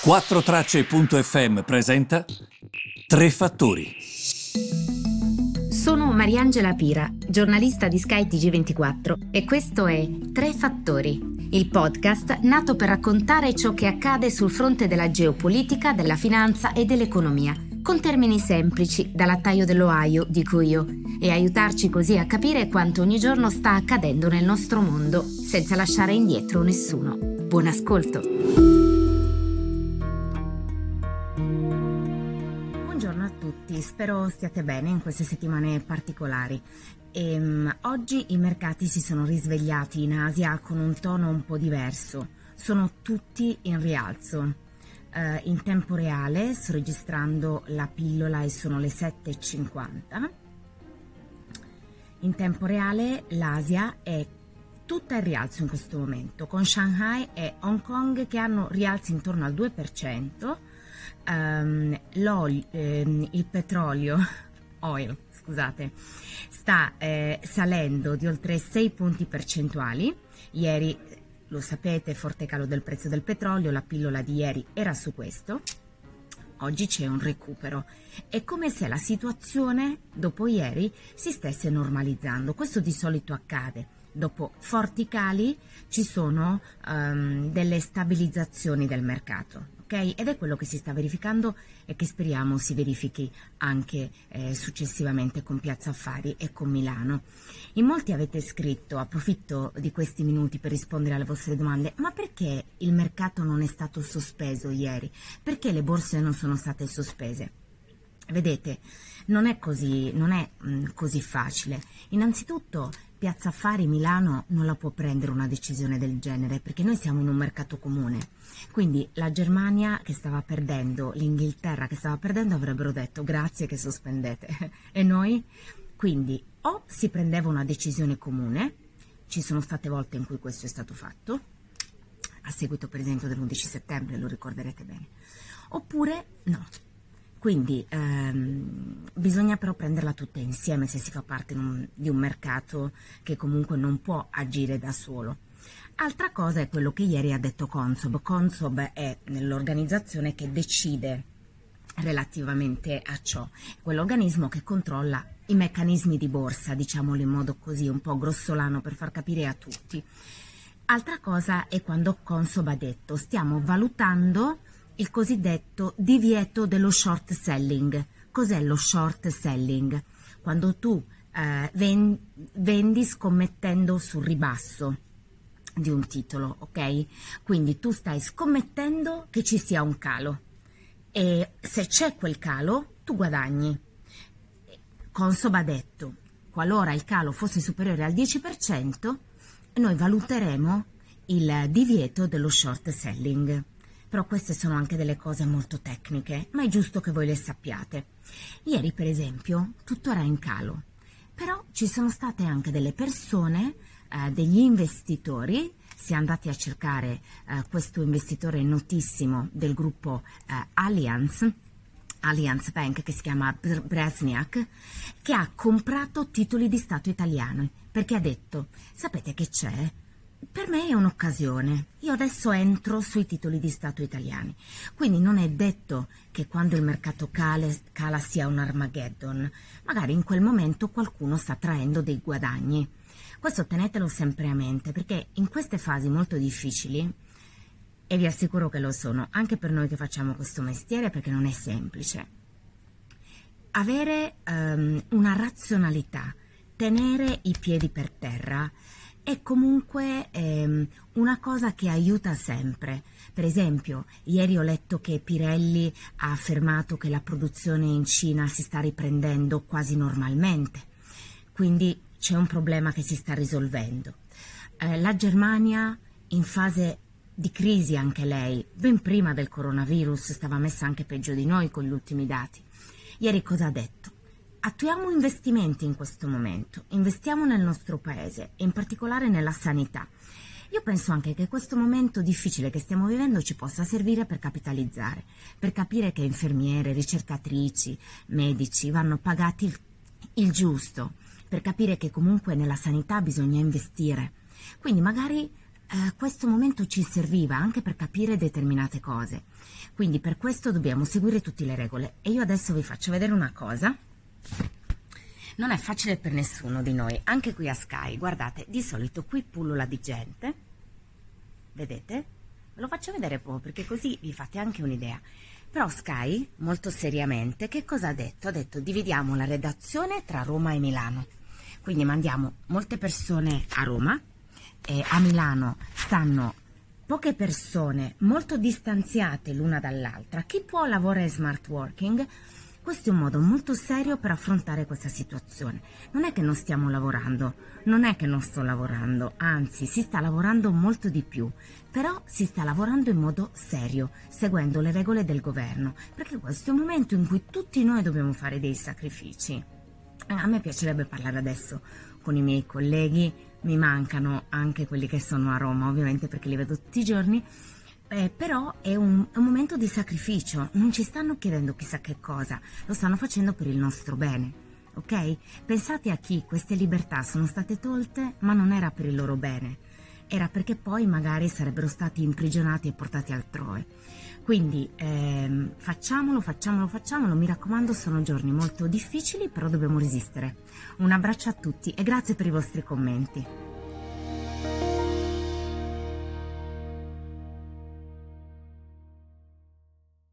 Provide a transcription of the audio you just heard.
4Tracce.fm presenta Tre fattori. Sono Mariangela Pira, giornalista di Sky TG24 e questo è Tre fattori, il podcast nato per raccontare ciò che accade sul fronte della geopolitica, della finanza e dell'economia, con termini semplici, dall'attaio dell'Ohio, dico io, e aiutarci così a capire quanto ogni giorno sta accadendo nel nostro mondo, senza lasciare indietro nessuno. Buon ascolto! Spero stiate bene in queste settimane particolari. E, um, oggi i mercati si sono risvegliati in Asia con un tono un po' diverso, sono tutti in rialzo. Uh, in tempo reale sto registrando la pillola e sono le 7.50. In tempo reale l'Asia è tutta in rialzo in questo momento, con Shanghai e Hong Kong che hanno rialzi intorno al 2%, um, ehm, il petrolio, oil, scusate, sta eh, salendo di oltre 6 punti percentuali. Ieri, lo sapete, forte calo del prezzo del petrolio, la pillola di ieri era su questo. Oggi c'è un recupero. È come se la situazione, dopo ieri, si stesse normalizzando. Questo di solito accade. Dopo forti cali ci sono um, delle stabilizzazioni del mercato ok? Ed è quello che si sta verificando e che speriamo si verifichi anche eh, successivamente con Piazza Affari e con Milano. In molti avete scritto, approfitto di questi minuti per rispondere alle vostre domande, ma perché il mercato non è stato sospeso ieri? Perché le borse non sono state sospese? Vedete, non è così, non è, mh, mm, così facile. Innanzitutto Piazza Affari Milano non la può prendere una decisione del genere perché noi siamo in un mercato comune. Quindi la Germania che stava perdendo, l'Inghilterra che stava perdendo avrebbero detto grazie che sospendete. e noi? Quindi o si prendeva una decisione comune, ci sono state volte in cui questo è stato fatto, a seguito per esempio dell'11 settembre, lo ricorderete bene, oppure no quindi ehm, bisogna però prenderla tutta insieme se si fa parte un, di un mercato che comunque non può agire da solo. Altra cosa è quello che ieri ha detto Consob. Consob è l'organizzazione che decide relativamente a ciò, quell'organismo che controlla i meccanismi di borsa, diciamolo in modo così un po' grossolano per far capire a tutti. Altra cosa è quando Consob ha detto stiamo valutando il cosiddetto divieto dello short selling. Cos'è lo short selling? Quando tu eh, vendi scommettendo sul ribasso di un titolo, ok? Quindi tu stai scommettendo che ci sia un calo e se c'è quel calo tu guadagni. Consob ha detto, qualora il calo fosse superiore al 10%, noi valuteremo il divieto dello short selling. Però queste sono anche delle cose molto tecniche, ma è giusto che voi le sappiate. Ieri, per esempio, tutto era in calo, però ci sono state anche delle persone, eh, degli investitori, si è andati a cercare eh, questo investitore notissimo del gruppo eh, Allianz, Allianz Bank che si chiama Bresniak, che ha comprato titoli di Stato italiani perché ha detto, sapete che c'è? Per me è un'occasione. Io adesso entro sui titoli di Stato italiani. Quindi non è detto che quando il mercato cale, cala sia un Armageddon. Magari in quel momento qualcuno sta traendo dei guadagni. Questo tenetelo sempre a mente perché in queste fasi molto difficili, e vi assicuro che lo sono, anche per noi che facciamo questo mestiere perché non è semplice, avere um, una razionalità, tenere i piedi per terra, è comunque ehm, una cosa che aiuta sempre. Per esempio, ieri ho letto che Pirelli ha affermato che la produzione in Cina si sta riprendendo quasi normalmente, quindi c'è un problema che si sta risolvendo. Eh, la Germania in fase di crisi anche lei, ben prima del coronavirus, stava messa anche peggio di noi con gli ultimi dati. Ieri cosa ha detto? Attuiamo investimenti in questo momento, investiamo nel nostro paese e in particolare nella sanità. Io penso anche che questo momento difficile che stiamo vivendo ci possa servire per capitalizzare, per capire che infermiere, ricercatrici, medici vanno pagati il, il giusto, per capire che comunque nella sanità bisogna investire. Quindi magari eh, questo momento ci serviva anche per capire determinate cose. Quindi per questo dobbiamo seguire tutte le regole. E io adesso vi faccio vedere una cosa. Non è facile per nessuno di noi, anche qui a Sky. Guardate, di solito qui pullula di gente. Vedete? Ve lo faccio vedere proprio perché così vi fate anche un'idea. Però Sky, molto seriamente, che cosa ha detto? Ha detto dividiamo la redazione tra Roma e Milano. Quindi mandiamo molte persone a Roma, e a Milano stanno poche persone molto distanziate l'una dall'altra. Chi può lavorare smart working questo è un modo molto serio per affrontare questa situazione. Non è che non stiamo lavorando, non è che non sto lavorando, anzi si sta lavorando molto di più, però si sta lavorando in modo serio, seguendo le regole del governo, perché questo è un momento in cui tutti noi dobbiamo fare dei sacrifici. A me piacerebbe parlare adesso con i miei colleghi, mi mancano anche quelli che sono a Roma, ovviamente perché li vedo tutti i giorni eh, però è un, è un, momento di sacrificio, non ci stanno chiedendo chissà che cosa, lo stanno facendo per il nostro bene, ok? Pensate a chi queste libertà sono state tolte, ma non era per il loro bene, era perché poi magari sarebbero stati imprigionati e portati altrove. Quindi ehm, facciamolo, facciamolo, facciamolo, mi raccomando, sono giorni molto difficili, però dobbiamo resistere. Un abbraccio a tutti e grazie per i vostri commenti.